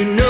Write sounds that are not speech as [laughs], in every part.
you know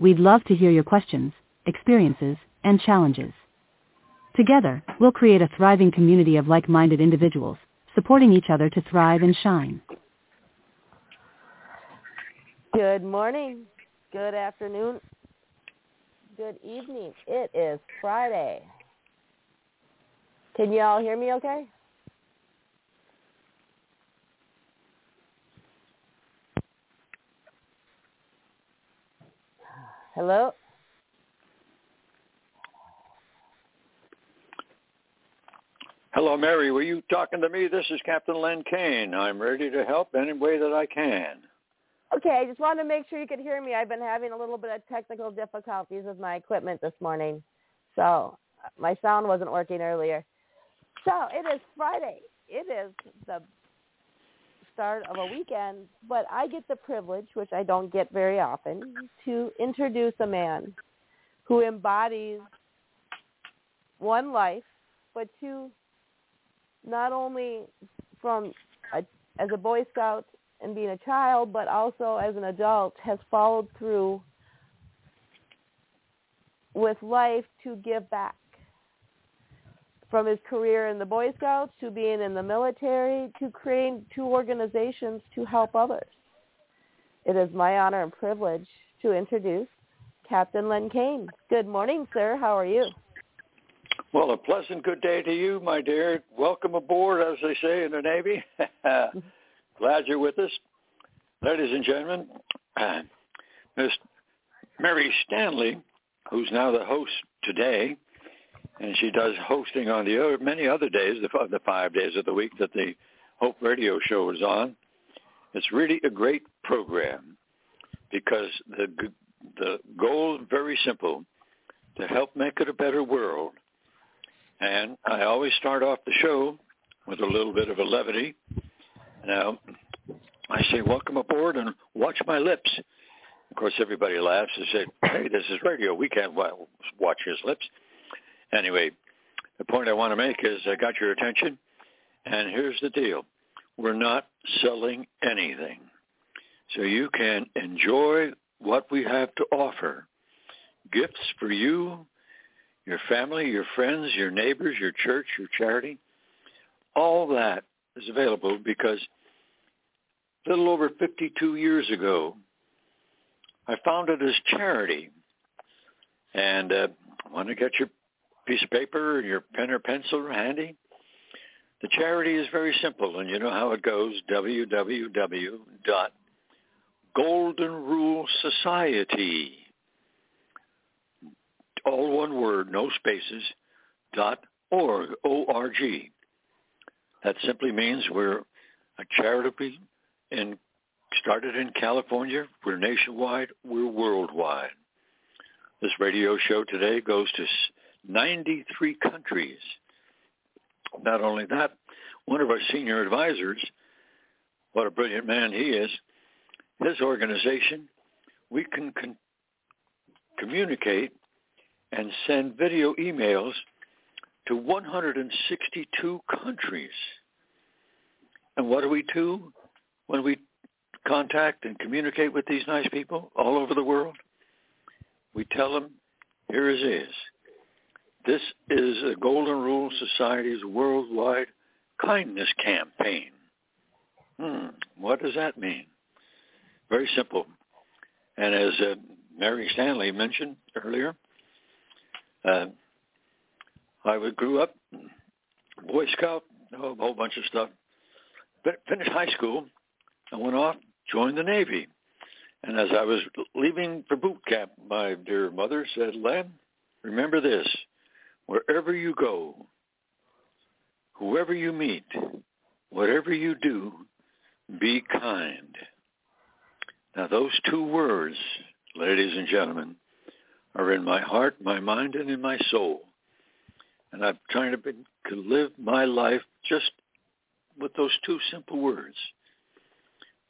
We'd love to hear your questions, experiences, and challenges. Together, we'll create a thriving community of like-minded individuals, supporting each other to thrive and shine. Good morning, good afternoon, good evening. It is Friday. Can you all hear me okay? Hello? Hello, Mary. Were you talking to me? This is Captain Len Kaine. I'm ready to help any way that I can. Okay, I just wanted to make sure you could hear me. I've been having a little bit of technical difficulties with my equipment this morning. So my sound wasn't working earlier. So it is Friday. It is the start of a weekend, but I get the privilege, which I don't get very often, to introduce a man who embodies one life, but two, not only from a, as a Boy Scout and being a child, but also as an adult, has followed through with life to give back. From his career in the Boy Scouts to being in the military to creating two organizations to help others. It is my honor and privilege to introduce Captain Len Kaine. Good morning, sir. How are you? Well, a pleasant good day to you, my dear. Welcome aboard, as they say in the Navy. [laughs] Glad you're with us. Ladies and gentlemen, [clears throat] Miss Mary Stanley, who's now the host today, and she does hosting on the other, many other days, the, the five days of the week that the Hope Radio Show is on. It's really a great program because the the goal is very simple: to help make it a better world. And I always start off the show with a little bit of a levity. Now, I say, welcome aboard and watch my lips. Of course, everybody laughs and say, hey, this is radio. We can't watch his lips. Anyway, the point I want to make is I got your attention, and here's the deal. We're not selling anything. So you can enjoy what we have to offer. Gifts for you, your family, your friends, your neighbors, your church, your charity. All that is available because a little over 52 years ago, I founded this charity. And uh, want to get your piece of paper and your pen or pencil handy? The charity is very simple, and you know how it goes, www.goldenrulesociety, all one word, no spaces, dot org, O-R-G. That simply means we're a charity and started in California. We're nationwide. We're worldwide. This radio show today goes to 93 countries. Not only that, one of our senior advisors, what a brilliant man he is, his organization, we can con- communicate and send video emails to 162 countries. And what do we do when we contact and communicate with these nice people all over the world? We tell them, here is is. This is a Golden Rule Society's worldwide kindness campaign. Hmm, what does that mean? Very simple. And as uh, Mary Stanley mentioned earlier. Uh, I grew up Boy Scout, a whole bunch of stuff. But finished high school, I went off, joined the Navy. And as I was leaving for boot camp, my dear mother said, Len, remember this, wherever you go, whoever you meet, whatever you do, be kind. Now those two words, ladies and gentlemen, are in my heart, my mind, and in my soul. And I'm trying to, be, to live my life just with those two simple words.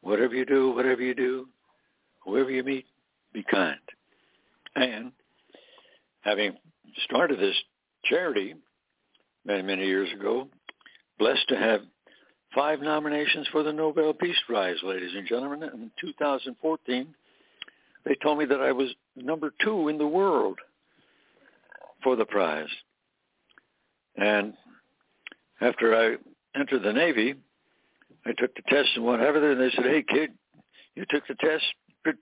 Whatever you do, whatever you do, whoever you meet, be kind. And having started this charity many, many years ago, blessed to have five nominations for the Nobel Peace Prize, ladies and gentlemen. In 2014, they told me that I was number two in the world for the prize. And after I entered the Navy, I took the test and whatever, and they said, hey, kid, you took the test,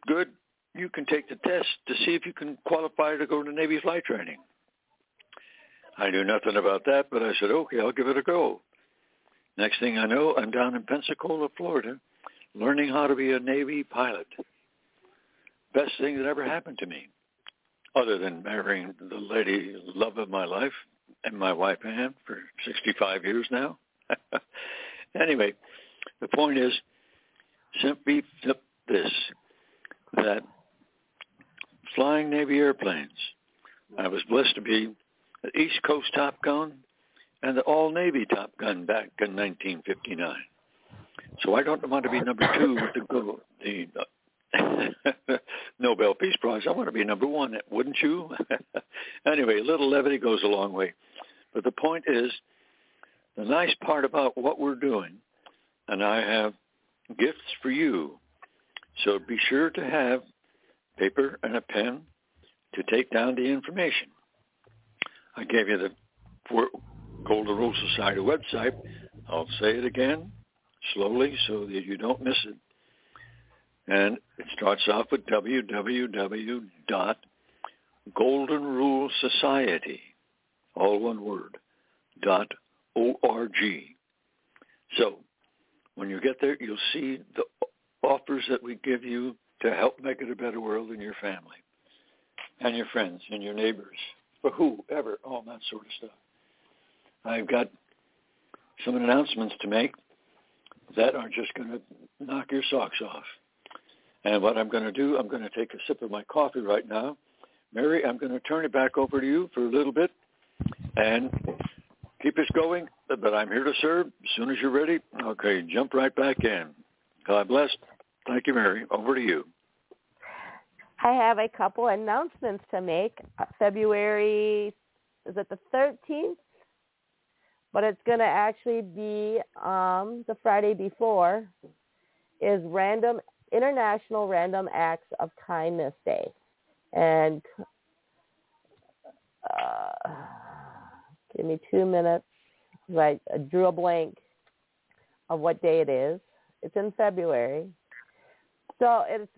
good. You can take the test to see if you can qualify to go to Navy flight training. I knew nothing about that, but I said, okay, I'll give it a go. Next thing I know, I'm down in Pensacola, Florida, learning how to be a Navy pilot. Best thing that ever happened to me, other than marrying the lady love of my life and my wife Ann for 65 years now. [laughs] anyway, the point is simply this, that flying Navy airplanes, I was blessed to be an East Coast Top Gun and the All Navy Top Gun back in 1959. So I don't want to be number two with the the uh, [laughs] Nobel Peace Prize. I want to be number one, wouldn't you? [laughs] anyway, a little levity goes a long way. But the point is, the nice part about what we're doing, and I have gifts for you. So be sure to have paper and a pen to take down the information. I gave you the Golden Rule Society website. I'll say it again slowly so that you don't miss it. And it starts off with www.goldenrulesociety, all one word, dot O-R-G. So when you get there, you'll see the offers that we give you to help make it a better world in your family and your friends and your neighbors, for whoever, all that sort of stuff. I've got some announcements to make that are just going to knock your socks off. And what I'm going to do, I'm going to take a sip of my coffee right now. Mary, I'm going to turn it back over to you for a little bit and keep us going. But I'm here to serve as soon as you're ready. Okay, jump right back in. God bless. Thank you, Mary. Over to you. I have a couple announcements to make. Uh, February, is it the 13th? but it's going to actually be um, the Friday before is random International Random Acts of Kindness Day, and uh, give me two minutes. I drew a blank of what day it is. It's in February, so it's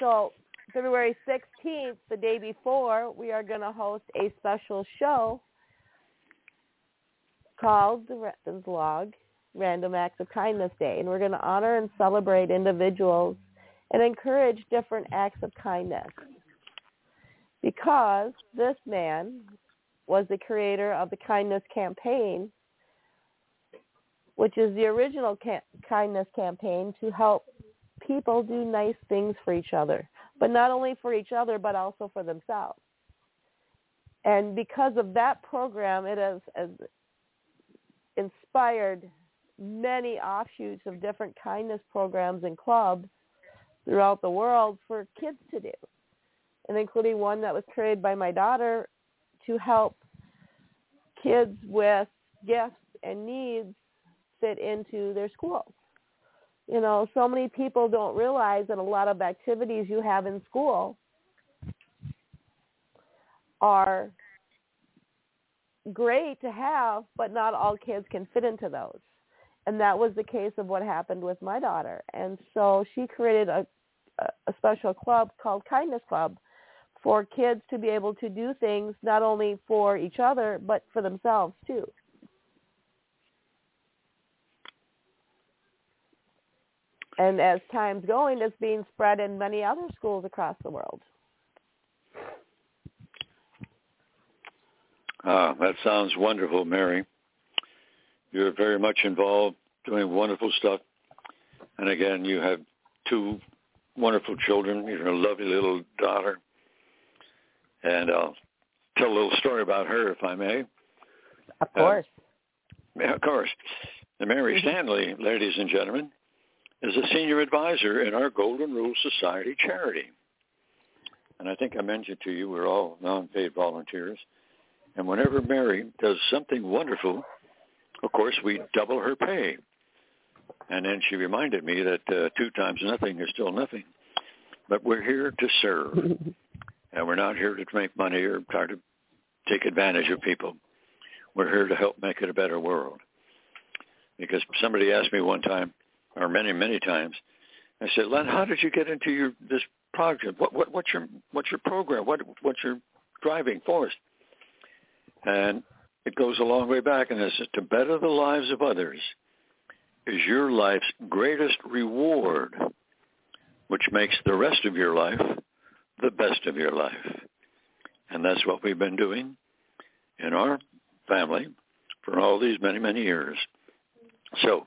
so February 16th, the day before, we are going to host a special show called the Renton's Log Random Acts of Kindness Day. And we're going to honor and celebrate individuals and encourage different acts of kindness. Because this man was the creator of the Kindness Campaign, which is the original ca- kindness campaign to help people do nice things for each other, but not only for each other, but also for themselves. And because of that program, it has, has inspired many offshoots of different kindness programs and clubs throughout the world for kids to do, and including one that was created by my daughter to help kids with gifts and needs fit into their schools. You know, so many people don't realize that a lot of activities you have in school are great to have, but not all kids can fit into those. And that was the case of what happened with my daughter. And so she created a, a special club called Kindness Club for kids to be able to do things not only for each other but for themselves too. And as time's going, it's being spread in many other schools across the world. Ah, that sounds wonderful, Mary. You're very much involved, doing wonderful stuff. And again, you have two wonderful children. You're a lovely little daughter. And I'll tell a little story about her, if I may. Of course. Uh, yeah, of course. Mary Stanley, ladies and gentlemen, is a senior advisor in our Golden Rule Society charity. And I think I mentioned to you, we're all non-paid volunteers. And whenever Mary does something wonderful, of course, we double her pay. And then she reminded me that uh, two times nothing is still nothing. But we're here to serve. [laughs] and we're not here to make money or try to take advantage of people. We're here to help make it a better world. Because somebody asked me one time, or many, many times, I said, Len, how did you get into your this project? What, what what's your what's your program? What what's your driving force? And it goes a long way back, and it says to better the lives of others is your life's greatest reward, which makes the rest of your life the best of your life. And that's what we've been doing in our family for all these many, many years. So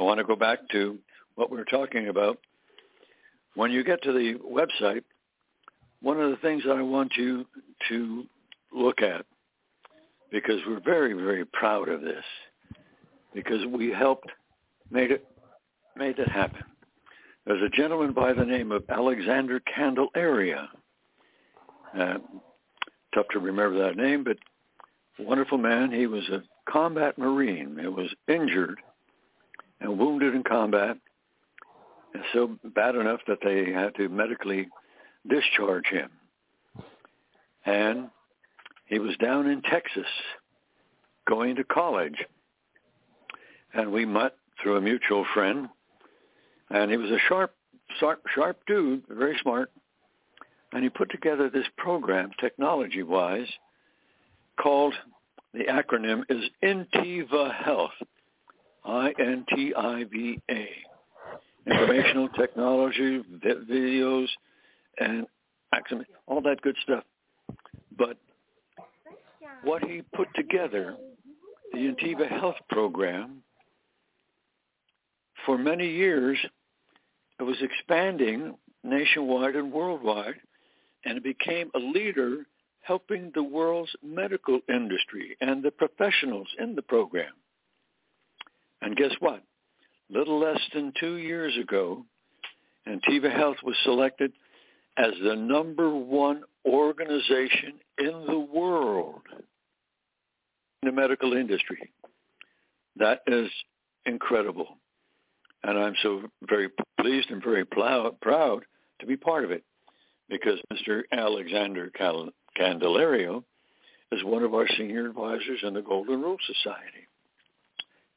I want to go back to what we were talking about. When you get to the website, one of the things that I want you to look at, because we're very, very proud of this, because we helped made it made it happen. There's a gentleman by the name of Alexander Candelario. Uh, tough to remember that name, but wonderful man. He was a combat marine. He was injured and wounded in combat, and so bad enough that they had to medically discharge him. And he was down in Texas going to college. And we met through a mutual friend. And he was a sharp, sharp, sharp dude, very smart. And he put together this program, technology-wise, called, the acronym is Intiva Health, I-N-T-I-V-A. Informational technology, videos, and all that good stuff. But what he put together, the Intiva Health Program, for many years, it was expanding nationwide and worldwide, and it became a leader helping the world's medical industry and the professionals in the program. And guess what? Little less than two years ago, Intiva Health was selected as the number one organization in the world in the medical industry. That is incredible. And I'm so very pleased and very proud, to be part of it because Mr. Alexander Candelario is one of our senior advisors in the Golden Rule Society.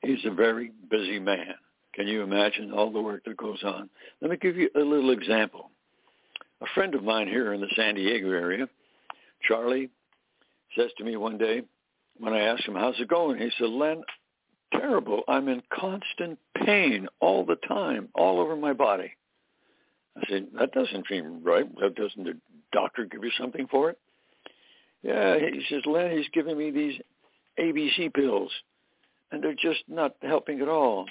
He's a very busy man. Can you imagine all the work that goes on? Let me give you a little example. A friend of mine here in the San Diego area, Charlie, says to me one day when I asked him, how's it going? He said, Len, terrible. I'm in constant pain all the time, all over my body. I said, that doesn't seem right. Doesn't the doctor give you something for it? Yeah, he says, Len, he's giving me these ABC pills, and they're just not helping at all.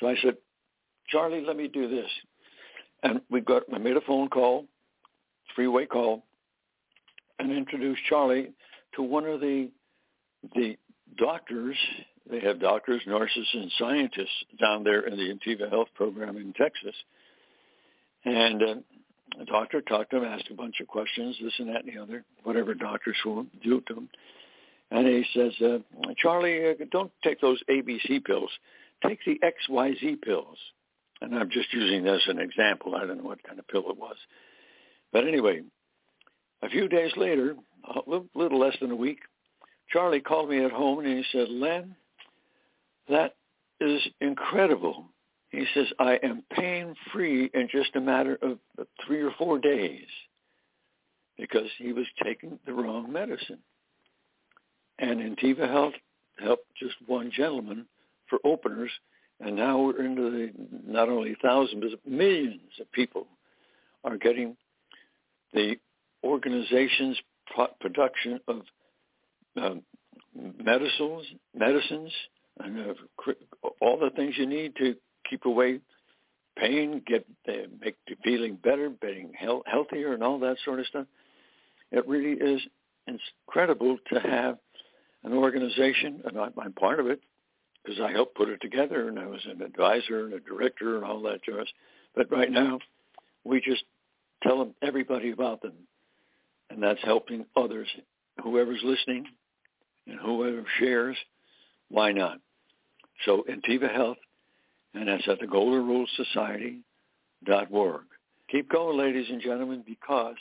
So I said, Charlie, let me do this. And we got, I made a phone call, freeway call, and introduced Charlie to one of the the doctors they have doctors, nurses, and scientists down there in the Intiva Health Program in Texas. And uh, the doctor talked to him, asked a bunch of questions, this and that and the other, whatever doctors will do to him. And he says, uh, Charlie, uh, don't take those ABC pills. Take the XYZ pills. And I'm just using this as an example. I don't know what kind of pill it was. But anyway, a few days later, a little, less than a week, Charlie called me at home and he said, Len, that is incredible. He says, I am pain free in just a matter of three or four days because he was taking the wrong medicine. And Intiva Health helped just one gentleman for openers, and now we're into the not only thousands but millions of people are getting the organization's pro- production of um, medicines, medicines, and uh, all the things you need to keep away pain, get uh, make you feeling better, being health, healthier, and all that sort of stuff. It really is incredible to have an organization, and I'm, part of it because I helped put it together, and I was an advisor and a director and all that jazz. But right now, we just tell them everybody about them, and that's helping others. Whoever's listening and whoever shares, why not? So Intiva Health, and that's at the Golden Rule Society dot org. Keep going, ladies and gentlemen, because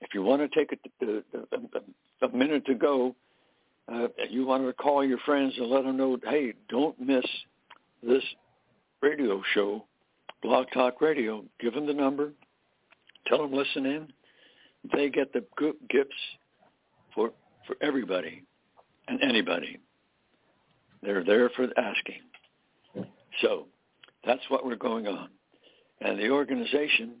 if you want to take a, a, a, a minute to go, uh, you want to call your friends and let them know, hey, don't miss this radio show, Blog Talk Radio. Give them the number. Tell them listen in. They get the good gifts for for everybody and anybody. They're there for the asking. So that's what we're going on. And the organization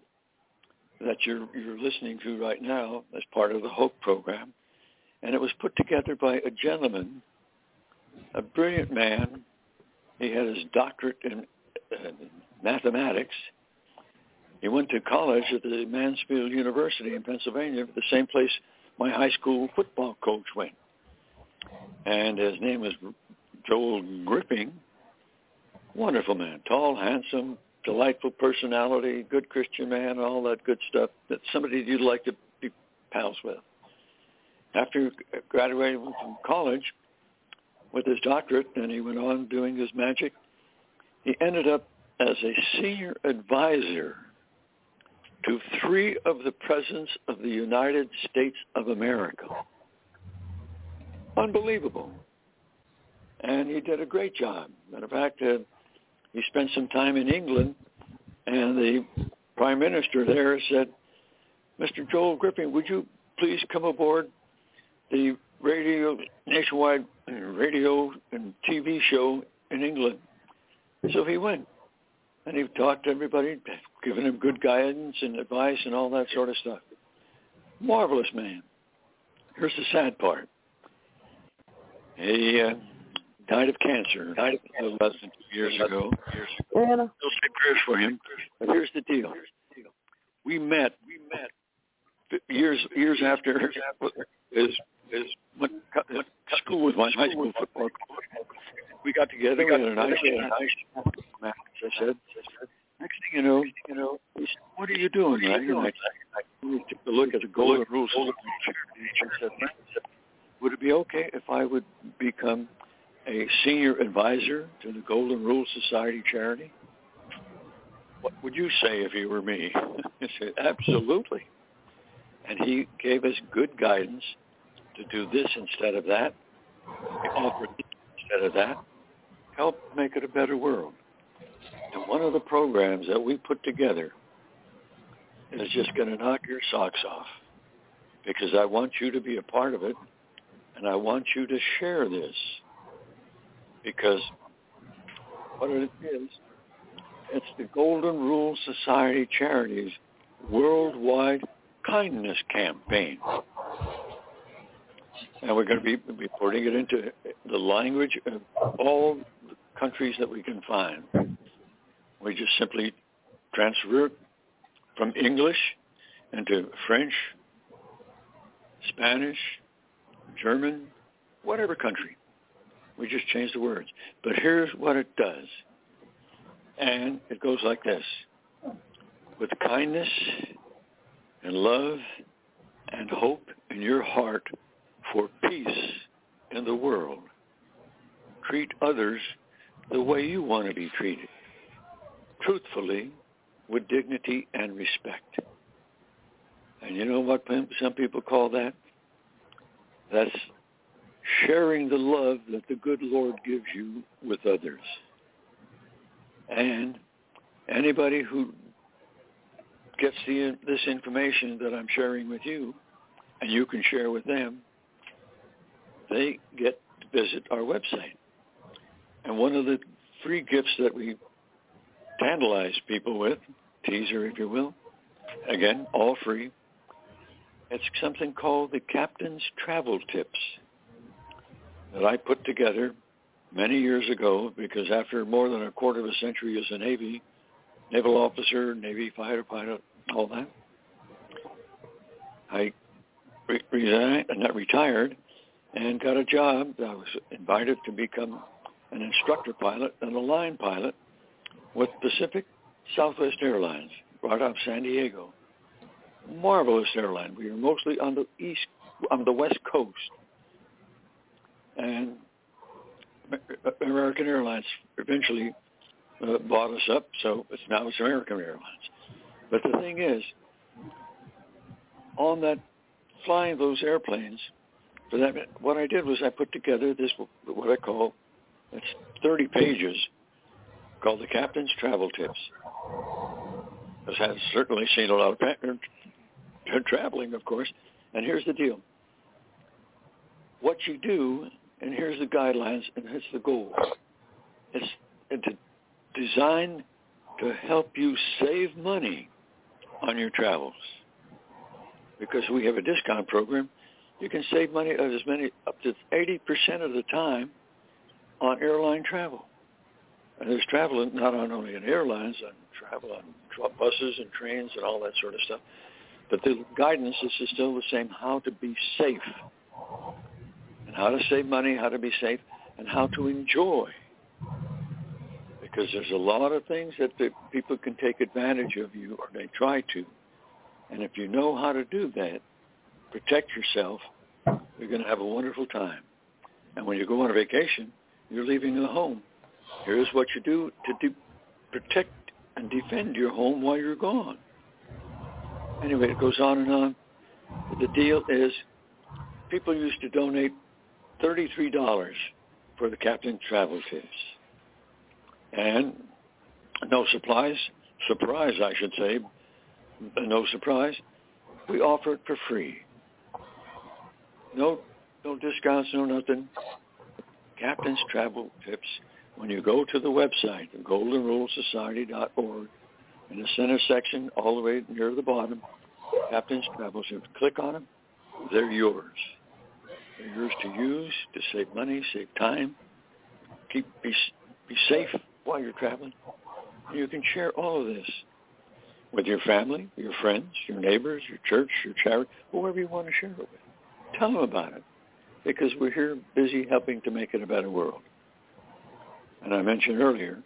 that you're you're listening to right now as part of the Hope program, and it was put together by a gentleman, a brilliant man. He had his doctorate in uh, mathematics. He went to college at the Mansfield University in Pennsylvania, the same place my high school football coach went. And his name was Joel Gripping. Wonderful man, tall, handsome, delightful personality, good Christian man, all that good stuff. That's somebody you'd like to be pals with. After graduating from college with his doctorate, and he went on doing his magic, he ended up as a senior advisor to three of the presidents of the United States of America. Unbelievable. And he did a great job. Matter of fact, uh, he spent some time in England, and the prime minister there said, Mr. Joel Gripping, would you please come aboard the radio, nationwide radio and TV show in England? So he went, and he talked to everybody, giving him good guidance and advice and all that sort of stuff. Marvelous man. Here's the sad part. He uh, died of cancer. Died a little less than two years ago. Anna. We'll say prayers for him. But here's the deal. We met. We met years years after his went, went to school with my high school football coach. We got together. We had a nice, match. I said. Next thing you know, you know, he said, "What are you doing?" You doing? I, I took a look at the Golden Rules. I said, "Would it be okay if I would become a senior advisor to the Golden Rule Society charity?" What would you say if you were me? [laughs] I said, "Absolutely." And he gave us good guidance to do this instead of that, he offered this instead of that, help make it a better world. And one of the programs that we put together is just going to knock your socks off because I want you to be a part of it and I want you to share this because what it is, it's the Golden Rule Society Charities Worldwide Kindness Campaign. And we're going to be, putting it into the language of all countries that we can find. We just simply transfer it from English into French, Spanish, German, whatever country. We just change the words. But here's what it does. And it goes like this. With kindness and love and hope in your heart for peace in the world, treat others the way you want to be treated truthfully, with dignity and respect. And you know what some people call that? That's sharing the love that the good Lord gives you with others. And anybody who gets the, this information that I'm sharing with you, and you can share with them, they get to visit our website. And one of the free gifts that we tantalize people with, teaser if you will, again, all free, it's something called the Captain's Travel Tips that I put together many years ago because after more than a quarter of a century as a Navy naval officer, Navy fighter pilot, all that, I re- resigned, not retired, and got a job. I was invited to become an instructor pilot and a line pilot with Pacific Southwest Airlines, right out of San Diego. Marvelous airline. We were mostly on the east, on the west coast, and American Airlines eventually uh, bought us up, so it's now it's American Airlines. But the thing is, on that flying those airplanes, for that, what I did was I put together this what I call it's 30 pages called the Captain's Travel Tips. This has certainly seen a lot of pa- traveling, of course. And here's the deal: what you do, and here's the guidelines, and here's the goal. It's to design to help you save money on your travels. Because we have a discount program, you can save money of as many up to 80% of the time on airline travel. And there's travel not on only in airlines, on travel on buses and trains and all that sort of stuff. But the guidance is still the same, how to be safe. And how to save money, how to be safe, and how to enjoy because there's a lot of things that the people can take advantage of you or they try to. And if you know how to do that, protect yourself, you're going to have a wonderful time. And when you go on a vacation, you're leaving the home. Here's what you do to de- protect and defend your home while you're gone. Anyway, it goes on and on. The deal is people used to donate $33 for the Captain Travel Tips and no supplies, surprise I should say, no surprise, we offer it for free. No, no discounts, no nothing. Captain's Travel Tips. When you go to the website, goldenrulesociety.org, in the center section, all the way near the bottom, Captain's Travel Tips. Click on them. They're yours. They're yours to use to save money, save time, keep be be safe while you're traveling. You can share all of this with your family, your friends, your neighbors, your church, your charity, whoever you want to share it with. Tell them about it because we're here busy helping to make it a better world. And I mentioned earlier,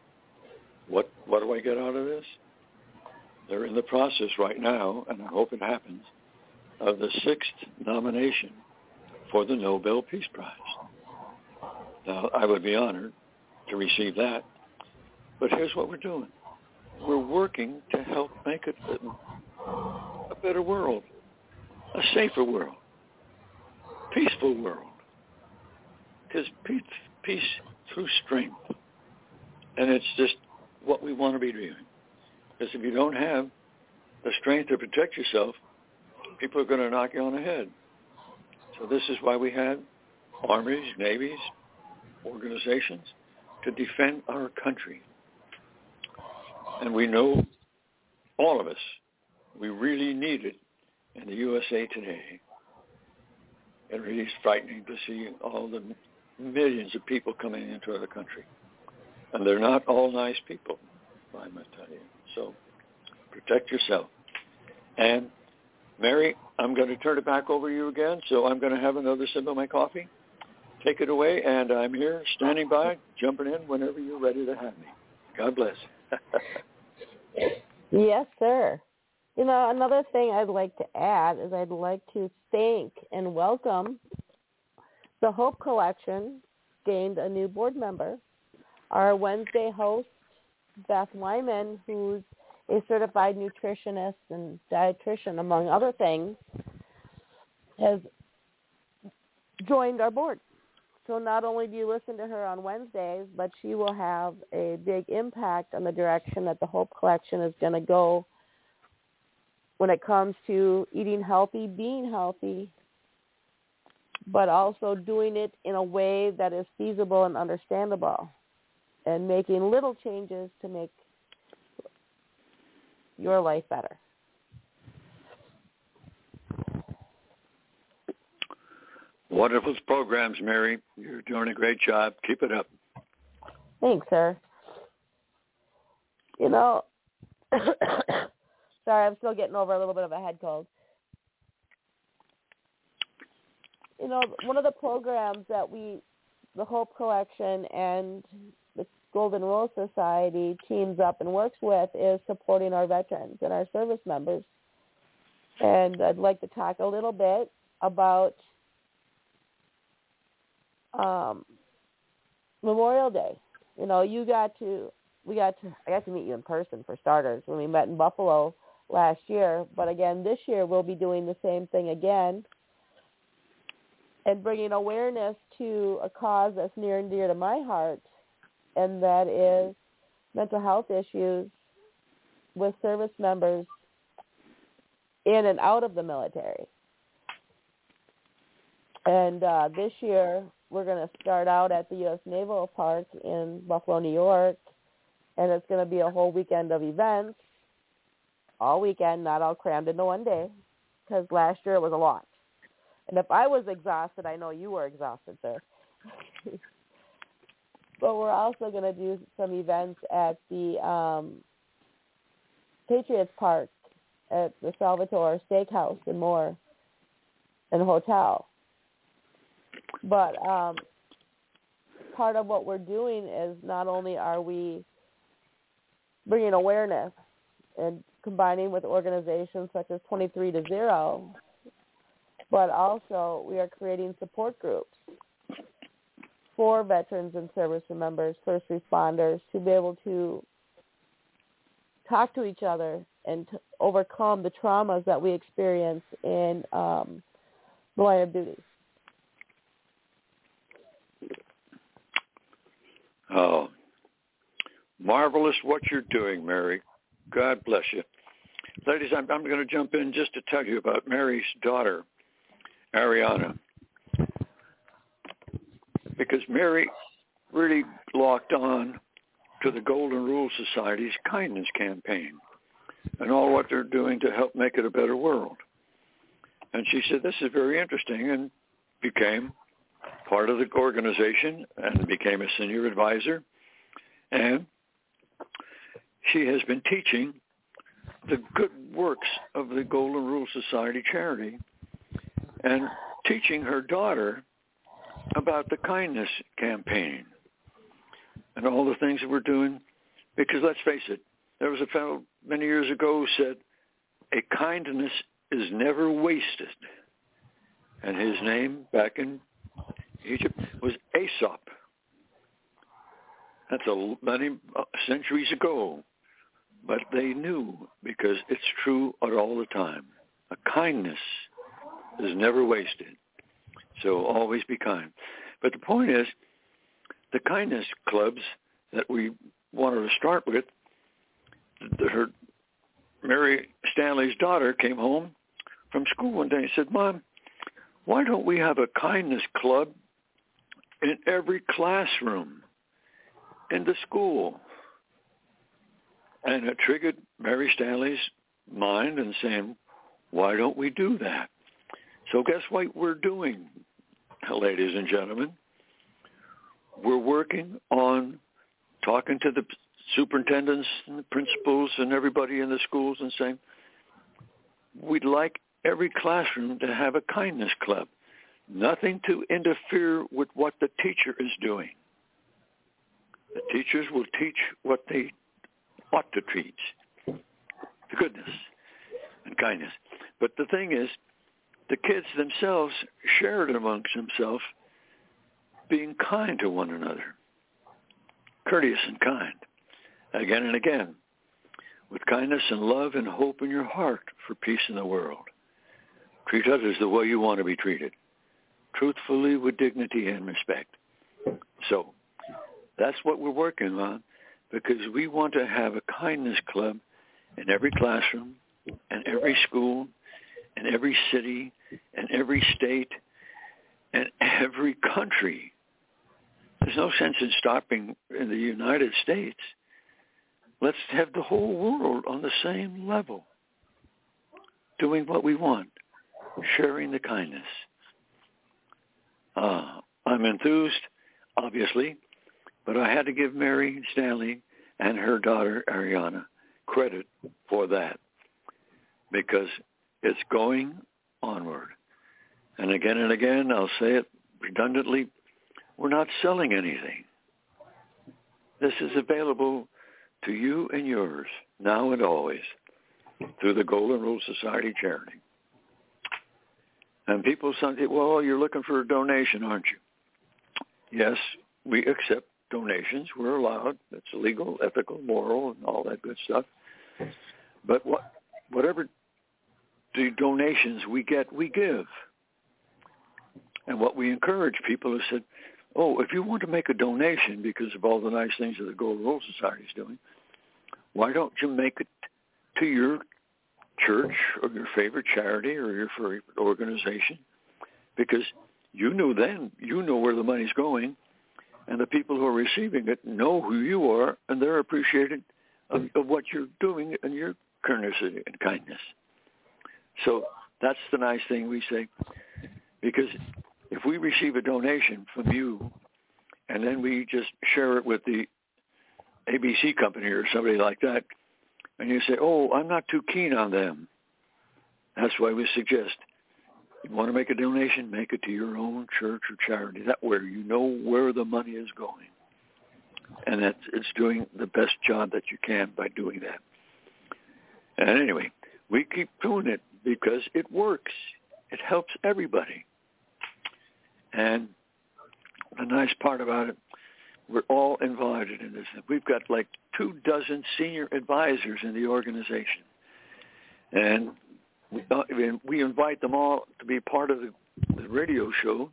what, what do I get out of this? They're in the process right now, and I hope it happens, of the sixth nomination for the Nobel Peace Prize. Now, I would be honored to receive that but here's what we're doing. We're working to help make it a, better world, a safer world, peaceful world. Because peace, peace through strength. And it's just what we want to be doing. Because if you don't have the strength to protect yourself, people are going to knock you on the head. So this is why we have armies, navies, organizations to defend our country. And we know, all of us, we really need it in the USA today. It really is frightening to see all the millions of people coming into our country. And they're not all nice people, I must tell you. So protect yourself. And Mary, I'm going to turn it back over to you again. So I'm going to have another sip of my coffee. Take it away, and I'm here standing by, jumping in whenever you're ready to have me. God bless. [laughs] yes, sir. You know, another thing I'd like to add is I'd like to thank and welcome the Hope Collection gained a new board member. Our Wednesday host, Beth Wyman, who's a certified nutritionist and dietitian, among other things, has joined our board. so not only do you listen to her on Wednesdays, but she will have a big impact on the direction that the Hope Collection is going to go when it comes to eating healthy, being healthy, but also doing it in a way that is feasible and understandable and making little changes to make your life better. Wonderful programs, Mary. You're doing a great job. Keep it up. Thanks, sir. You know, [coughs] [coughs] sorry, I'm still getting over a little bit of a head cold. You know, one of the programs that we, the Hope Collection and the Golden Rule Society teams up and works with is supporting our veterans and our service members. And I'd like to talk a little bit about um, Memorial Day. You know, you got to we got to I got to meet you in person for starters when we met in Buffalo last year. But again, this year we'll be doing the same thing again and bringing awareness to a cause that's near and dear to my heart, and that is mental health issues with service members in and out of the military. And uh, this year, we're going to start out at the U.S. Naval Park in Buffalo, New York, and it's going to be a whole weekend of events, all weekend, not all crammed into one day, because last year it was a lot. And if I was exhausted, I know you were exhausted, sir. [laughs] but we're also going to do some events at the um, Patriots Park, at the Salvatore Steakhouse, and more, and hotel. But um, part of what we're doing is not only are we bringing awareness and combining with organizations such as 23 to 0, but also we are creating support groups for veterans and service members, first responders, to be able to talk to each other and overcome the traumas that we experience in um, the line of duty. Oh, marvelous what you're doing, Mary. God bless you. Ladies, I'm, I'm going to jump in just to tell you about Mary's daughter, Ariana. Because Mary really locked on to the Golden Rule Society's kindness campaign and all what they're doing to help make it a better world. And she said, this is very interesting and became part of the organization and became a senior advisor. And she has been teaching the good works of the Golden Rule Society charity and teaching her daughter about the kindness campaign and all the things that we're doing. Because let's face it, there was a fellow many years ago who said, a kindness is never wasted. And his name back in Egypt was Aesop. That's a many uh, centuries ago, but they knew because it's true all the time. A kindness is never wasted. So always be kind. But the point is, the kindness clubs that we wanted to start with, her Mary Stanley's daughter came home from school one day and said, Mom, why don't we have a kindness club in every classroom in the school? And it triggered Mary Stanley's mind and saying, why don't we do that? So guess what we're doing, ladies and gentlemen? We're working on talking to the superintendents and the principals and everybody in the schools and saying, we'd like every classroom to have a kindness club. Nothing to interfere with what the teacher is doing. The teachers will teach what they ought to teach. The goodness and kindness. But the thing is, the kids themselves shared it amongst themselves, being kind to one another, courteous and kind, again and again, with kindness and love and hope in your heart for peace in the world. Treat others the way you want to be treated. truthfully with dignity and respect. So that's what we're working on because we want to have a kindness club in every classroom and every school and every city and every state and every country. There's no sense in stopping in the United States. Let's have the whole world on the same level, doing what we want, sharing the kindness. Uh, I'm enthused, obviously, but I had to give Mary Stanley and her daughter Ariana credit for that because it's going onward. And again and again, I'll say it redundantly, we're not selling anything. This is available to you and yours now and always through the Golden Rule Society charity. And people say, well, you're looking for a donation, aren't you? Yes, we accept donations. We're allowed. It's legal, ethical, moral, and all that good stuff. But what, whatever the donations we get, we give. And what we encourage people is said, oh, if you want to make a donation because of all the nice things that the Golden Rule Society is doing, why don't you make it to your church or your favorite charity or your favorite organization? Because you know then, you know where the money's going, and the people who are receiving it know who you are, and they're appreciated of, of what you're doing and your courtesy and kindness. So that's the nice thing we say, because if we receive a donation from you, and then we just share it with the ABC company or somebody like that, and you say, "Oh, I'm not too keen on them," that's why we suggest you want to make a donation, make it to your own church or charity. That way you know where the money is going. And that it's doing the best job that you can by doing that. And anyway, we keep doing it because it works. It helps everybody. And the nice part about it, we're all invited in this. We've got like two dozen senior advisors in the organization. And we, uh, we invite them all to be part of the, the radio show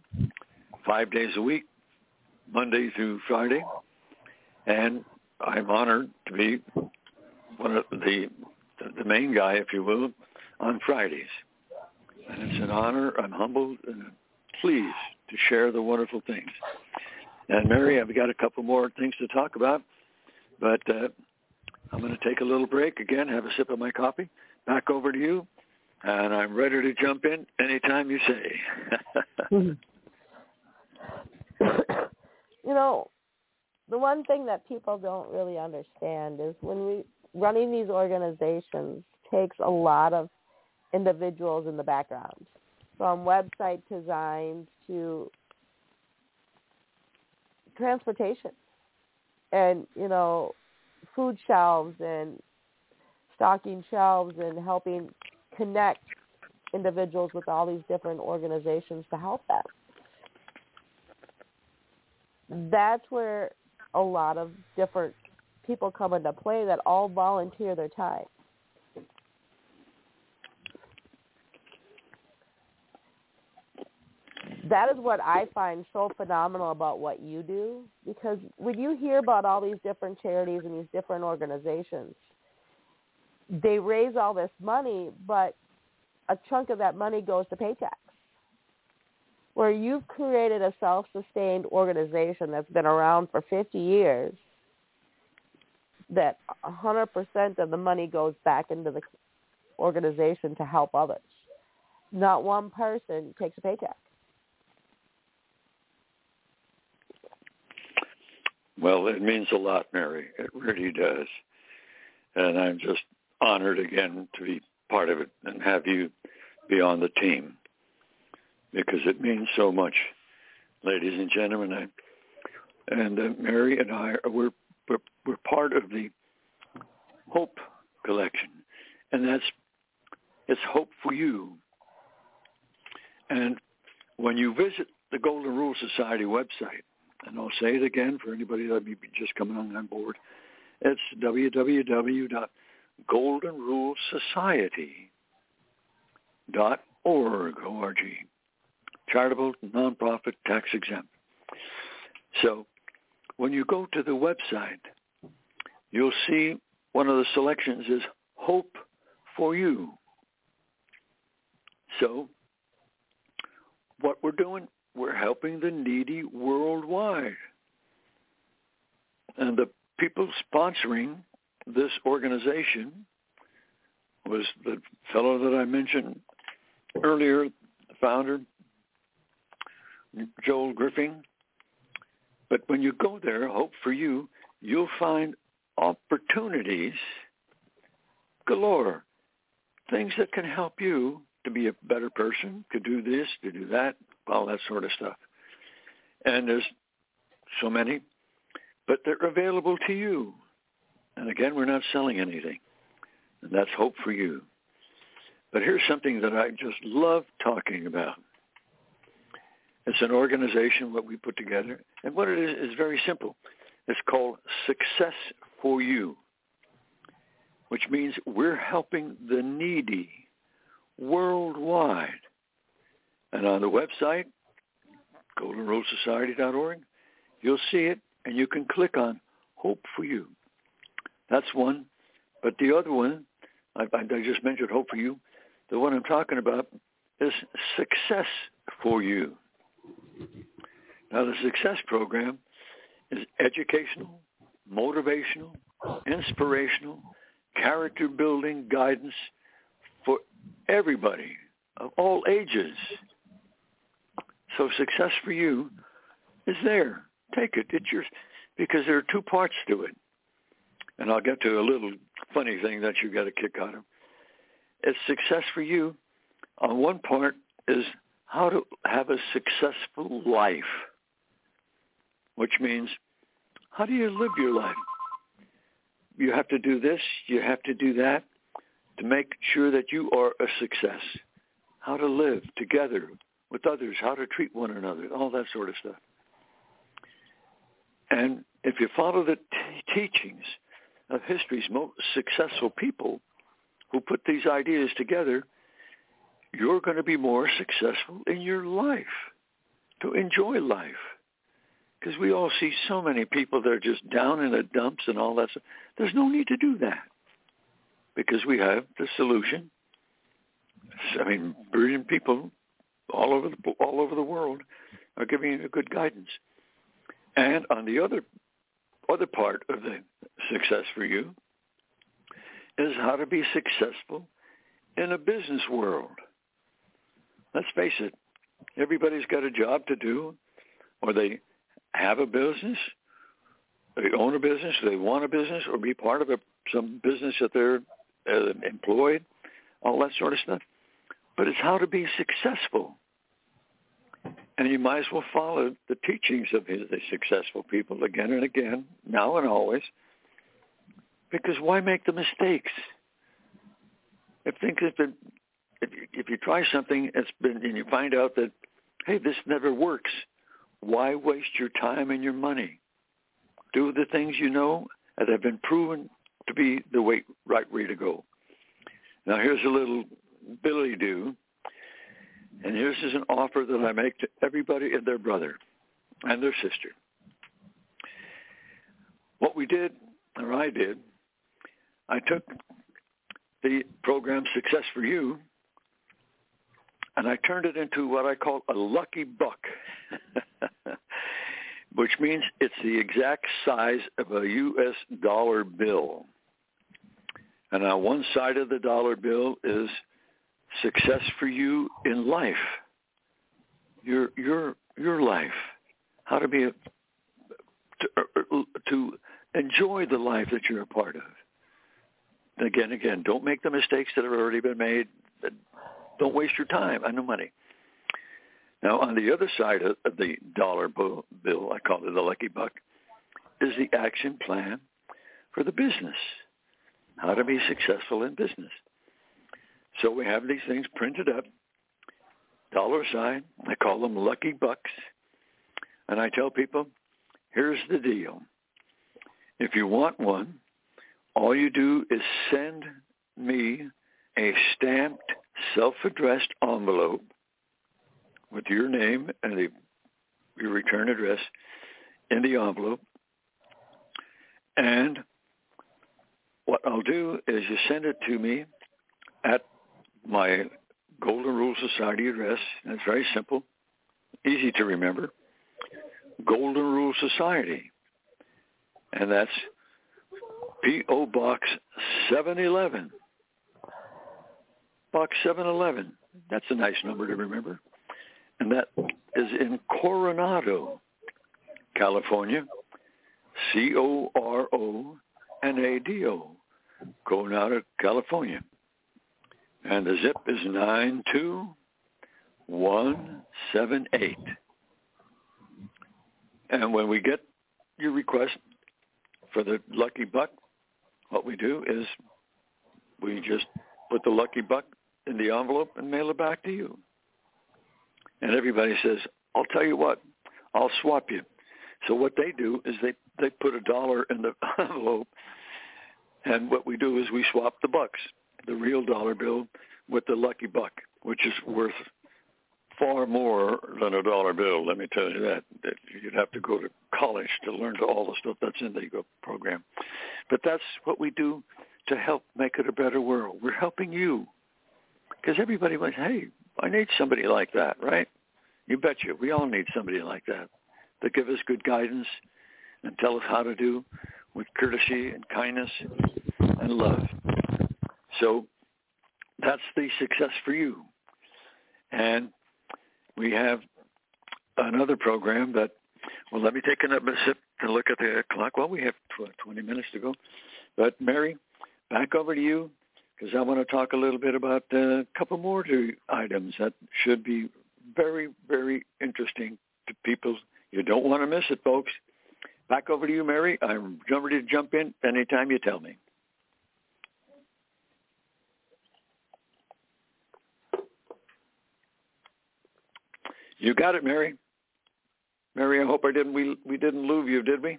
five days a week, Monday through Friday. And I'm honored to be one of the the main guy, if you will, on Fridays. And it's an honor. I'm humbled and pleased to share the wonderful things. And Mary, I've got a couple more things to talk about, but uh, I'm going to take a little break again, have a sip of my coffee. Back over to you, and I'm ready to jump in anytime you say. [laughs] you know, the one thing that people don't really understand is when we running these organizations takes a lot of individuals in the background, from website design to transportation, and you know, food shelves and stocking shelves and helping connect individuals with all these different organizations to help them. That's where a lot of different people come into play that all volunteer their time. That is what I find so phenomenal about what you do because when you hear about all these different charities and these different organizations, they raise all this money, but a chunk of that money goes to paychecks. Where you've created a self-sustained organization that's been around for 50 years, that 100% of the money goes back into the organization to help others. Not one person takes a paycheck. Well, it means a lot, Mary. It really does. And I'm just honored again to be part of it and have you be on the team because it means so much, ladies and gentlemen. I, and uh, Mary and I, we're, we're, we're part of the Hope Collection, and that's it's hope for you. And when you visit the Golden Rule Society website, and I'll say it again for anybody that may be just coming on board, it's www.goldenrulesociety.org, O-R-G. charitable, nonprofit, tax exempt. So when you go to the website, you'll see one of the selections is Hope for You. So what we're doing, we're helping the needy worldwide. And the people sponsoring this organization was the fellow that I mentioned earlier, the founder, Joel Griffin. But when you go there, Hope for You, you'll find opportunities galore, things that can help you to be a better person, to do this, to do that, all that sort of stuff. And there's so many, but they're available to you. And again, we're not selling anything. And that's hope for you. But here's something that I just love talking about. It's an organization what we put together. And what it is is very simple. It's called Success for You, which means we're helping the needy worldwide. And on the website, goldenrulesociety.org, you'll see it and you can click on Hope for You. That's one. But the other one, I, I just mentioned Hope for You. The one I'm talking about is Success for You. Now, the Success Program is educational, motivational, inspirational, character building guidance for everybody of all ages. So success for you is there. Take it. It's yours because there are two parts to it. And I'll get to a little funny thing that you get a kick out of. It's success for you. On one part is how to have a successful life, which means how do you live your life? You have to do this, you have to do that to make sure that you are a success. How to live together with others, how to treat one another, all that sort of stuff. And if you follow the t- teachings of history's most successful people who put these ideas together, you're going to be more successful in your life, to enjoy life. Because we all see so many people that are just down in the dumps and all that stuff. There's no need to do that because we have the solution. I mean, brilliant people all over the all over the world are giving you good guidance. And on the other other part of the success for you is how to be successful in a business world. Let's face it, everybody's got a job to do, or they have a business, they own a business, they want a business, or be part of a, some business that they're uh, employed, all that sort of stuff. But it's how to be successful. And you might as well follow the teachings of the successful people again and again, now and always. Because why make the mistakes? If things have been, if you, if you try something, it's been, and you find out that, hey, this never works, why waste your time and your money? Do the things you know that have been proven to be the way, right way to go. Now here's a little Billy do, and this is an offer that I make to everybody and their brother and their sister. What we did, or I did, I took the program Success for You and I turned it into what I call a lucky buck, [laughs] which means it's the exact size of a U.S. dollar bill. And on one side of the dollar bill is success for you in life, your your your life, how to be a, to, uh, to enjoy the life that you're a part of. Again, again, don't make the mistakes that have already been made. Don't waste your time and the money. Now, on the other side of the dollar bill, I call it the lucky buck, is the action plan for the business, how to be successful in business. So we have these things printed up, dollar sign. I call them lucky bucks. And I tell people, here's the deal. If you want one, all you do is send me a stamped self-addressed envelope with your name and the, your return address in the envelope. And what I'll do is you send it to me at my Golden Rule Society address. It's very simple, easy to remember. Golden Rule Society. And that's P.O. Box 711. Box 711. That's a nice number to remember. And that is in Coronado, California. C-O-R-O-N-A-D-O. Coronado, California. And the zip is 92178. And when we get your request for the lucky buck, what we do is we just put the lucky buck in the envelope and mail it back to you. And everybody says, I'll tell you what, I'll swap you. So what they do is they, they put a dollar in the [laughs] envelope, and what we do is we swap the bucks, the real dollar bill with the lucky buck, which is worth far more than a dollar bill. Let me tell you that. that you'd have to go to college to learn to all the stuff that's in the program. But that's what we do to help make it a better world. We're helping you because everybody went, hey, I need somebody like that, right? You betcha. We all need somebody like that to give us good guidance and tell us how to do with courtesy and kindness and love. So that's the success for you. And we have another program that, well, let me take another sip to look at the clock. Well, we have 20 minutes to go. But Mary, back over to you because I want to talk a little bit about a couple more items that should be very, very interesting to people. You don't want to miss it, folks. Back over to you, Mary. I'm ready to jump in anytime you tell me. You got it, Mary. Mary, I hope I didn't we we didn't lose you, did we?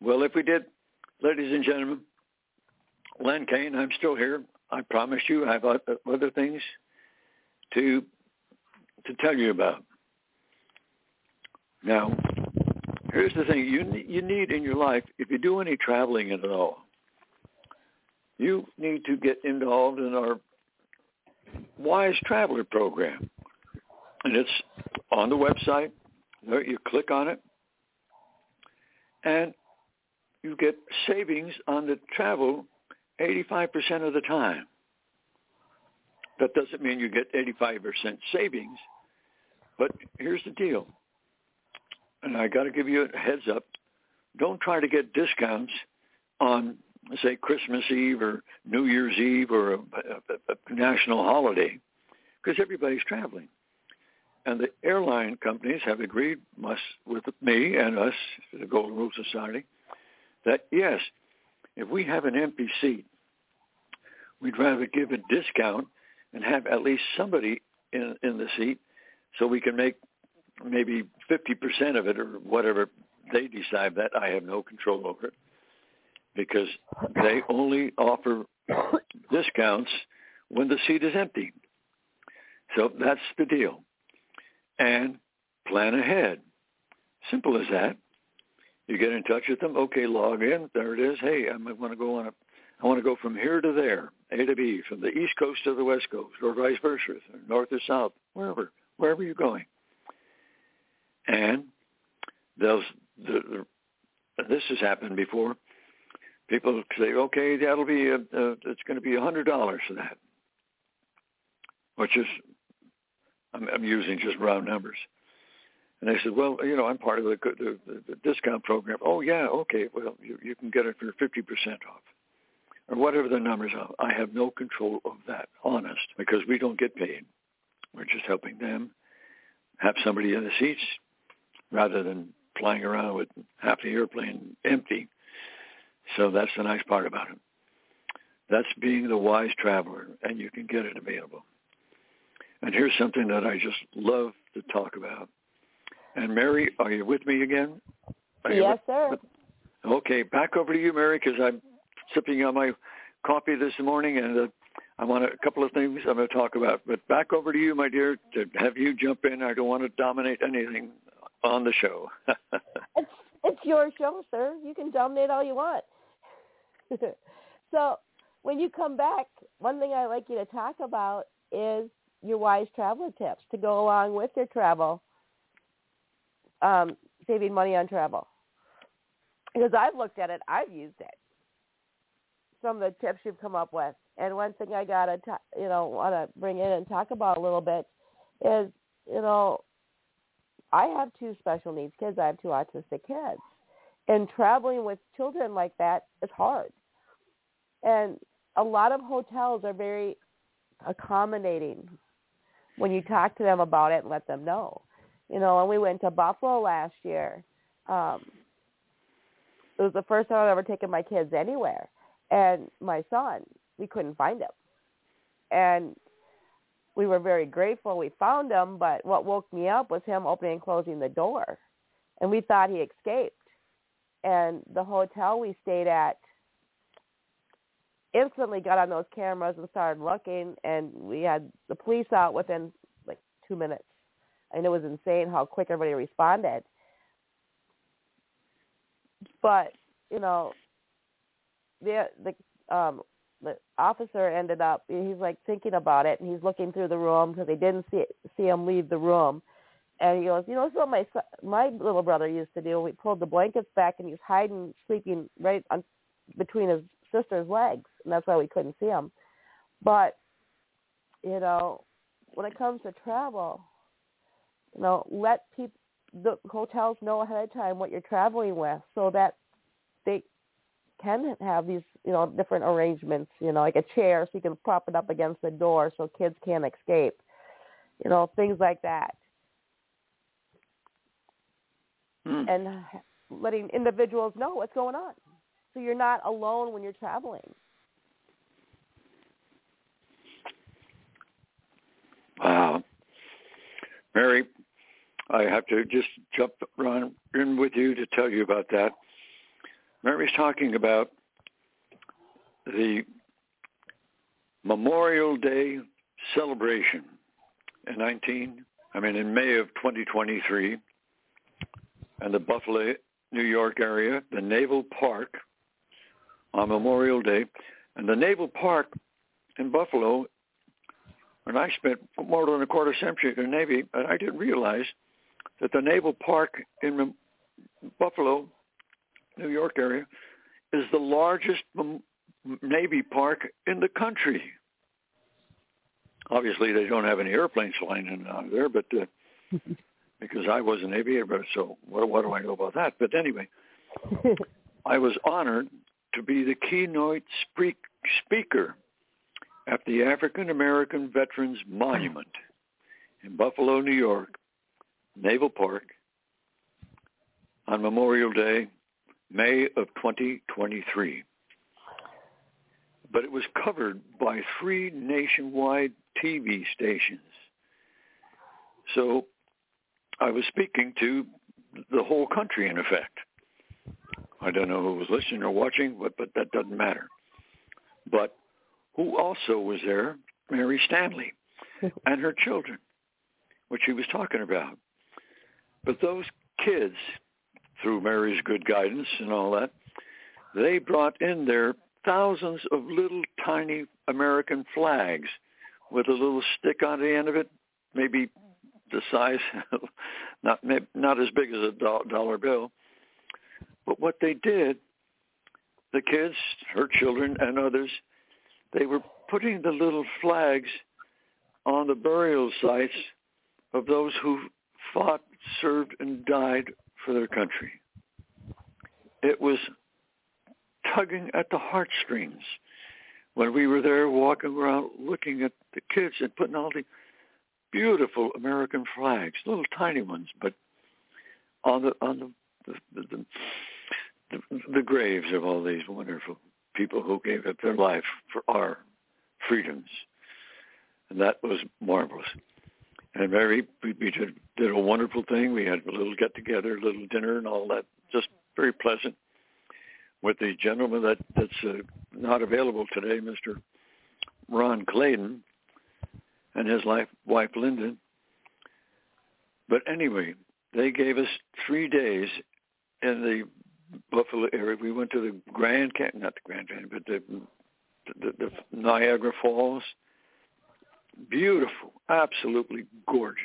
Well, if we did, ladies and gentlemen, Len Kaine, I'm still here. I promise you, I have other things to to tell you about. Now, here's the thing: you you need in your life, if you do any traveling at all, you need to get involved in our Wise Traveler program, and it's on the website. You click on it, and you get savings on the travel 85% of the time. That doesn't mean you get 85% savings, but here's the deal. And I got to give you a heads up. Don't try to get discounts on, say, Christmas Eve or New Year's Eve or a, a, a national holiday because everybody's traveling. And the airline companies have agreed with me and us, the Golden Rule Society, that yes, if we have an empty seat, we'd rather give a discount and have at least somebody in in the seat so we can make maybe 50% of it or whatever they decide that I have no control over it because they only offer discounts when the seat is empty. So that's the deal. And plan ahead. Simple as that. You get in touch with them. Okay, log in. There it is. Hey, I want to go on a. I want to go from here to there, A to B, from the East Coast to the West Coast, or vice versa, north or south, wherever, wherever you're going. And those, the, the, this has happened before. People say, okay, that'll be, a, a, it's going to be a hundred dollars for that, which is, I'm, I'm using just round numbers. And I said, well, you know, I'm part of the, the, the discount program. Oh, yeah, okay. Well, you, you can get it for 50% off or whatever the numbers are. I have no control of that, honest, because we don't get paid. We're just helping them have somebody in the seats rather than flying around with half the airplane empty. So that's the nice part about it. That's being the wise traveler, and you can get it available. And here's something that I just love to talk about. And Mary, are you with me again? Are yes, sir. Okay, back over to you, Mary, because I'm sipping on my coffee this morning, and uh, I want a couple of things I'm going to talk about. But back over to you, my dear, to have you jump in. I don't want to dominate anything on the show. [laughs] it's your show, sir. You can dominate all you want. [laughs] so when you come back, one thing I'd like you to talk about is your wise traveler tips to go along with your travel, um, saving money on travel. Because I've looked at it, I've used it. Some of the tips you've come up with, and one thing I gotta, you know, want to bring in and talk about a little bit is, you know, I have two special needs kids. I have two autistic kids, and traveling with children like that is hard. And a lot of hotels are very accommodating when you talk to them about it and let them know. You know, when we went to Buffalo last year, um, it was the first time I've ever taken my kids anywhere. And my son, we couldn't find him. And we were very grateful we found him, but what woke me up was him opening and closing the door. And we thought he escaped. And the hotel we stayed at instantly got on those cameras and started looking and we had the police out within like two minutes. And it was insane how quick everybody responded. But, you know, the the um the officer ended up he's like thinking about it and he's looking through the room because they didn't see see him leave the room. And he goes you know this is what my my little brother used to do. We pulled the blankets back and he's hiding sleeping right on between his sister's legs and that's why we couldn't see him. But you know when it comes to travel you know let people the hotels know ahead of time what you're traveling with so that they can have these, you know, different arrangements, you know, like a chair so you can prop it up against the door so kids can't escape. You know, things like that. Hmm. And letting individuals know what's going on. So you're not alone when you're traveling. Wow. Mary, I have to just jump in with you to tell you about that. Mary's talking about the Memorial Day celebration in 19, I mean in May of 2023, and the Buffalo, New York area, the Naval Park on Memorial Day, and the Naval Park in Buffalo. And I spent more than a quarter century in the Navy, and I didn't realize that the Naval Park in Buffalo New York area, is the largest Navy park in the country. Obviously, they don't have any airplanes flying in and out of there, but uh, [laughs] because I was an aviator, so what, what do I know about that? But anyway, [laughs] I was honored to be the keynote speak, speaker at the African American Veterans Monument in Buffalo, New York, Naval Park, on Memorial Day May of 2023. But it was covered by three nationwide TV stations. So I was speaking to the whole country, in effect. I don't know who was listening or watching, but, but that doesn't matter. But who also was there? Mary Stanley [laughs] and her children, which she was talking about. But those kids through Mary's good guidance and all that, they brought in there thousands of little tiny American flags with a little stick on the end of it, maybe the size, [laughs] not not as big as a dollar bill. But what they did, the kids, her children, and others, they were putting the little flags on the burial sites of those who fought, served, and died for their country. It was tugging at the heartstrings when we were there walking around looking at the kids and putting all the beautiful American flags, little tiny ones, but on the on the the, the, the, the graves of all these wonderful people who gave up their life for our freedoms. And that was marvelous. And Mary, we, we did, did a wonderful thing. We had a little get-together, a little dinner and all that, just very pleasant with the gentleman that, that's uh, not available today, Mr. Ron Clayton and his life, wife Lyndon. But anyway, they gave us three days in the Buffalo area. We went to the Grand Canyon, not the Grand Canyon, but the, the, the Niagara Falls. Beautiful, absolutely gorgeous.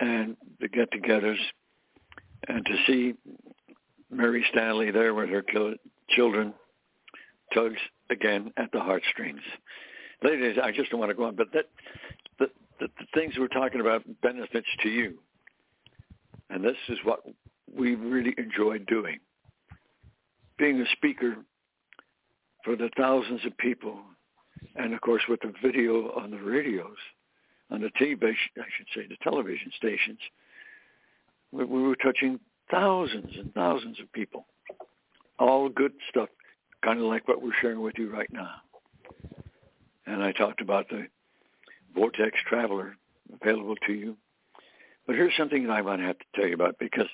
And the get-togethers and to see Mary Stanley there with her children tugs again at the heartstrings. Ladies, I just don't want to go on, but that the, the, the things we're talking about benefits to you. And this is what we really enjoy doing. Being a speaker for the thousands of people, and of course with the video on the radios, on the TV, I should say, the television stations, we, we were touching thousands and thousands of people. All good stuff, kind of like what we're sharing with you right now. And I talked about the Vortex Traveler available to you. But here's something that I want to have to tell you about because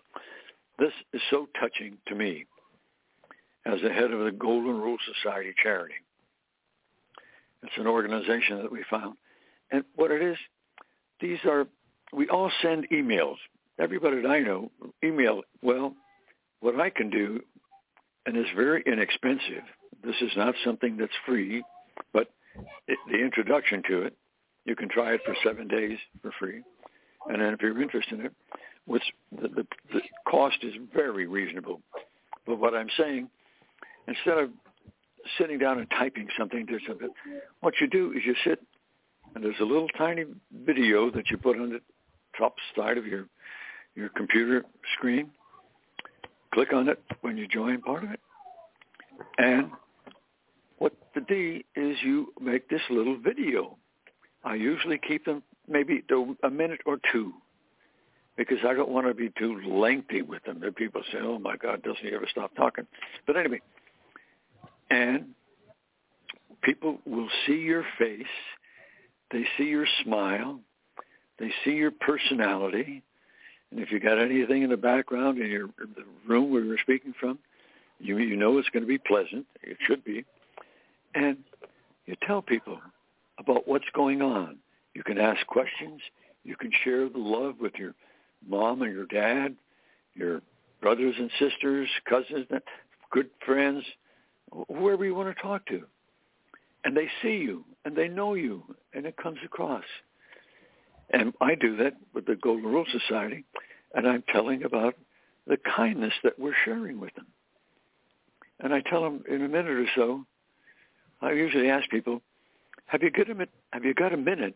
this is so touching to me as the head of the Golden Rule Society charity. It's an organization that we found. And what it is, these are, we all send emails. Everybody that I know, email, well, what I can do, and it's very inexpensive, this is not something that's free, but it, the introduction to it, you can try it for seven days for free. And then if you're interested in it, which the, the, the cost is very reasonable. But what I'm saying, instead of sitting down and typing something to something, what you do is you sit, and there's a little tiny video that you put on the top side of your your computer screen. Click on it when you join part of it, and what the D is you make this little video. I usually keep them maybe a minute or two because I don't want to be too lengthy with them. That people say, "Oh my God, doesn't he ever stop talking?" But anyway, and people will see your face, they see your smile, they see your personality, and if you got anything in the background in your the room where you're speaking from, you you know it's going to be pleasant. It should be, and you tell people about what's going on. You can ask questions. You can share the love with your mom and your dad, your brothers and sisters, cousins, good friends, whoever you want to talk to. And they see you and they know you and it comes across. And I do that with the Golden Rule Society and I'm telling about the kindness that we're sharing with them. And I tell them in a minute or so, I usually ask people, have you got a, have you got a minute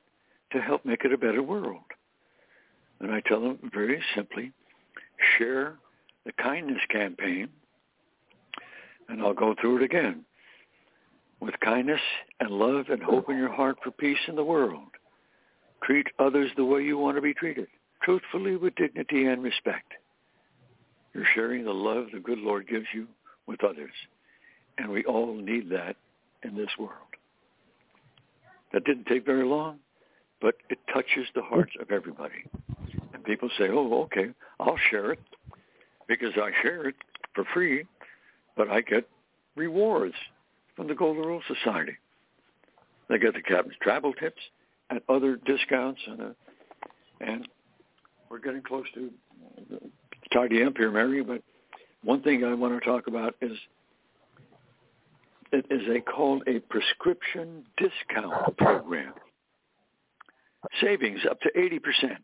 to help make it a better world? And I tell them very simply, share the kindness campaign, and I'll go through it again. With kindness and love and hope in your heart for peace in the world, treat others the way you want to be treated, truthfully with dignity and respect. You're sharing the love the good Lord gives you with others, and we all need that in this world. That didn't take very long, but it touches the hearts of everybody And people say, oh, okay, I'll share it because I share it for free, but I get rewards from the Golden Rule Society. They get the captain's travel tips and other discounts, and uh, and we're getting close to tidy up here, Mary. But one thing I want to talk about is it is a called a prescription discount program. Savings up to eighty percent.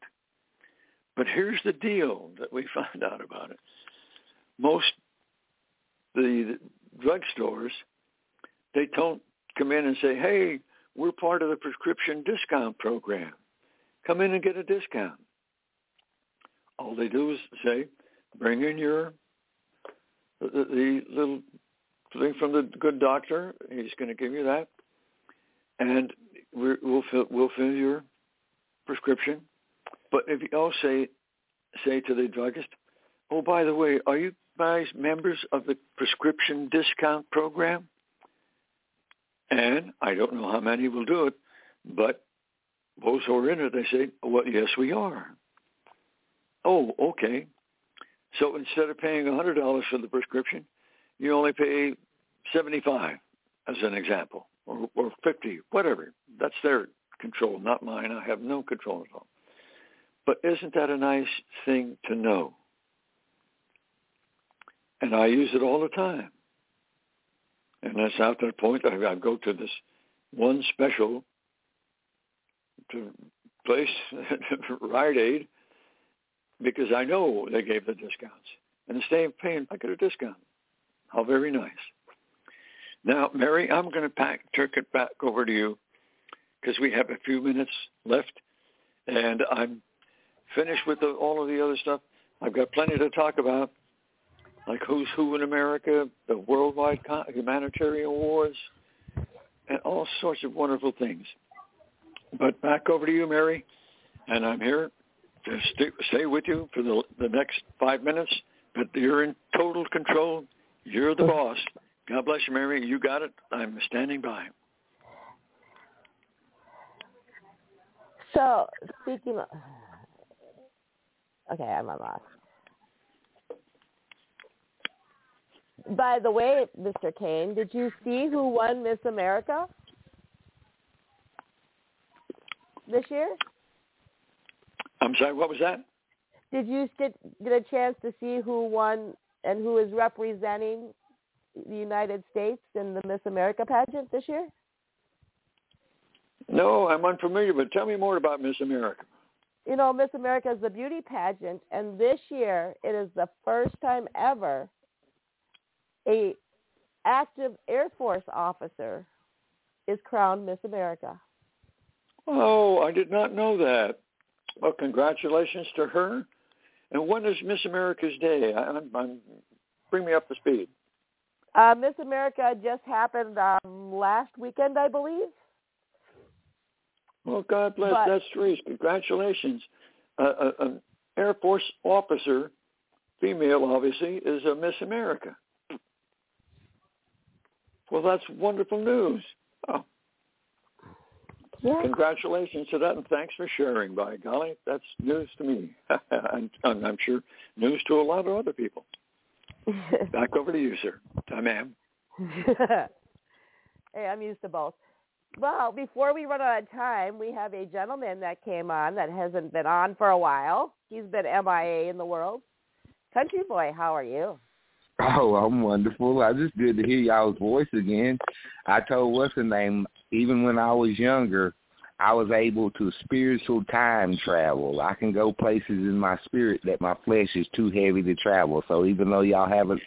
But here's the deal that we [laughs] found out about it. Most the drugstores, they don't come in and say, hey, we're part of the prescription discount program. Come in and get a discount. All they do is say, bring in your the, the little thing from the good doctor. He's going to give you that, and we will fill, we'll fill your prescription but if you all say say to the druggist, "Oh, by the way, are you members of the prescription discount program?" And I don't know how many will do it, but those who are in it, they say, "Well, yes, we are." Oh, okay. So instead of paying a $100 for the prescription, you only pay 75 as an example. or, or 50, whatever. That's their control, not mine. I have no control at all. But isn't that a nice thing to know? And I use it all the time. And that's after the point I, I go to this one special to place [laughs] Rite Aid because I know they gave the discounts. And instead of paying, I get a discount. How very nice. Now, Mary, I'm going to pack, turn it back over to you because we have a few minutes left, and I'm finished with the, all of the other stuff. I've got plenty to talk about, like who's who in America, the worldwide humanitarian awards, and all sorts of wonderful things. But back over to you, Mary, and I'm here to stay, stay with you for the, the next five minutes. But you're in total control. You're the boss. God bless you, Mary. You got it. I'm standing by. So speaking of, okay, I'm at loss. By the way, Mr. Kaine, did you see who won Miss America this year? I'm sorry, what was that? Did you get, get a chance to see who won and who is representing the United States in the Miss America pageant this year? No, I'm unfamiliar, but tell me more about Miss America. You know, Miss America is the beauty pageant, and this year it is the first time ever a active Air Force officer is crowned Miss America. Oh, I did not know that. Well, congratulations to her. And when is Miss America's Day? I, I'm, I'm, bring me up to speed. Uh, Miss America just happened um, last weekend, I believe. Well, God bless. But- That's Therese. Congratulations. Uh, uh, an Air Force officer, female obviously, is a Miss America. Well, that's wonderful news. Oh, Yeah. congratulations to that, and thanks for sharing. By golly, that's news to me, [laughs] and, and I'm sure news to a lot of other people. [laughs] Back over to you, sir. Uh, ma'am. [laughs] hey, I'm used to both. Well, before we run out of time, we have a gentleman that came on that hasn't been on for a while. He's been MIA in the world. Country boy, how are you? Oh, I'm wonderful. I just good to hear y'all's voice again. I told what's the name, even when I was younger, I was able to spiritual time travel. I can go places in my spirit that my flesh is too heavy to travel. So even though y'all haven't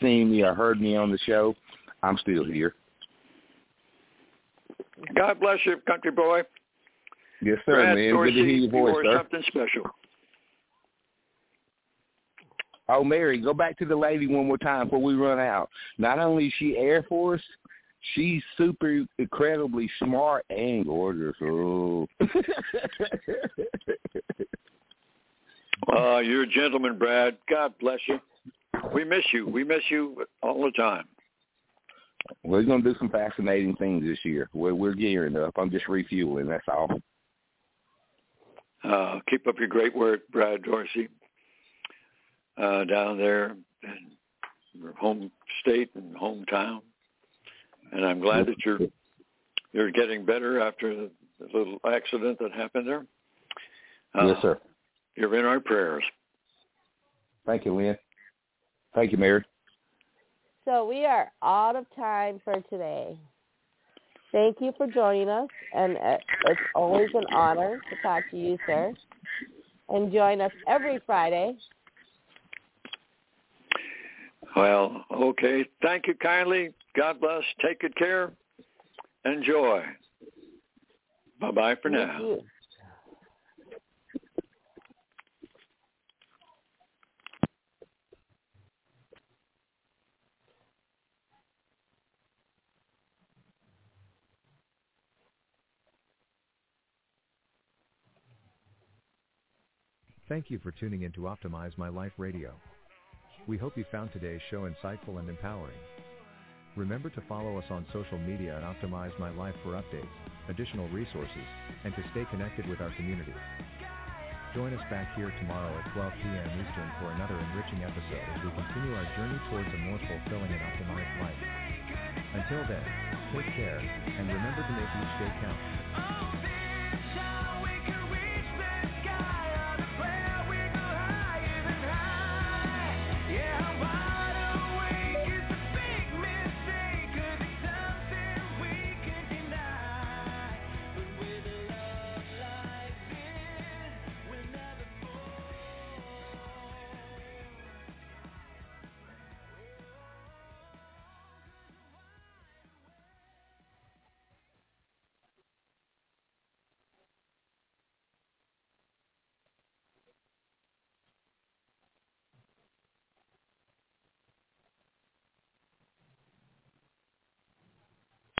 seen me or heard me on the show, I'm still here. God bless you, country boy. Yes, sir, Brad man. Dorsey, good to hear your voice, you are sir. something special. Oh, Mary, go back to the lady one more time before we run out. Not only is she Air Force, she's super incredibly smart and gorgeous. Oh. [laughs] Uh, you're a gentleman, Brad. God bless you. We miss you. We miss you all the time. We're gonna do some fascinating things this year. We're we're gearing up. I'm just refueling. That's all. Uh, keep up your great work, Brad Dorsey, uh, down there in your home state and hometown. And I'm glad that you're you're getting better after the, the little accident that happened there. Uh, yes, sir. You're in our prayers. Thank you, Len. Thank you, Mary. So we are out of time for today. Thank you for joining us, and uh, it's always an honor to talk to you, sir. And join us every Friday. Well, okay. Thank you kindly. God bless. Take good care. Enjoy. Bye bye for Thank now. you. Thank you for tuning in to Optimize My Life Radio. We hope you found today's show insightful and empowering. Remember to follow us on social media at Optimize My Life for updates, additional resources, and to stay connected with our community. Join us back here tomorrow at 12 p.m. Eastern for another enriching episode as we continue our journey towards a more fulfilling and optimized life. Until then, take care, and remember to make each day count.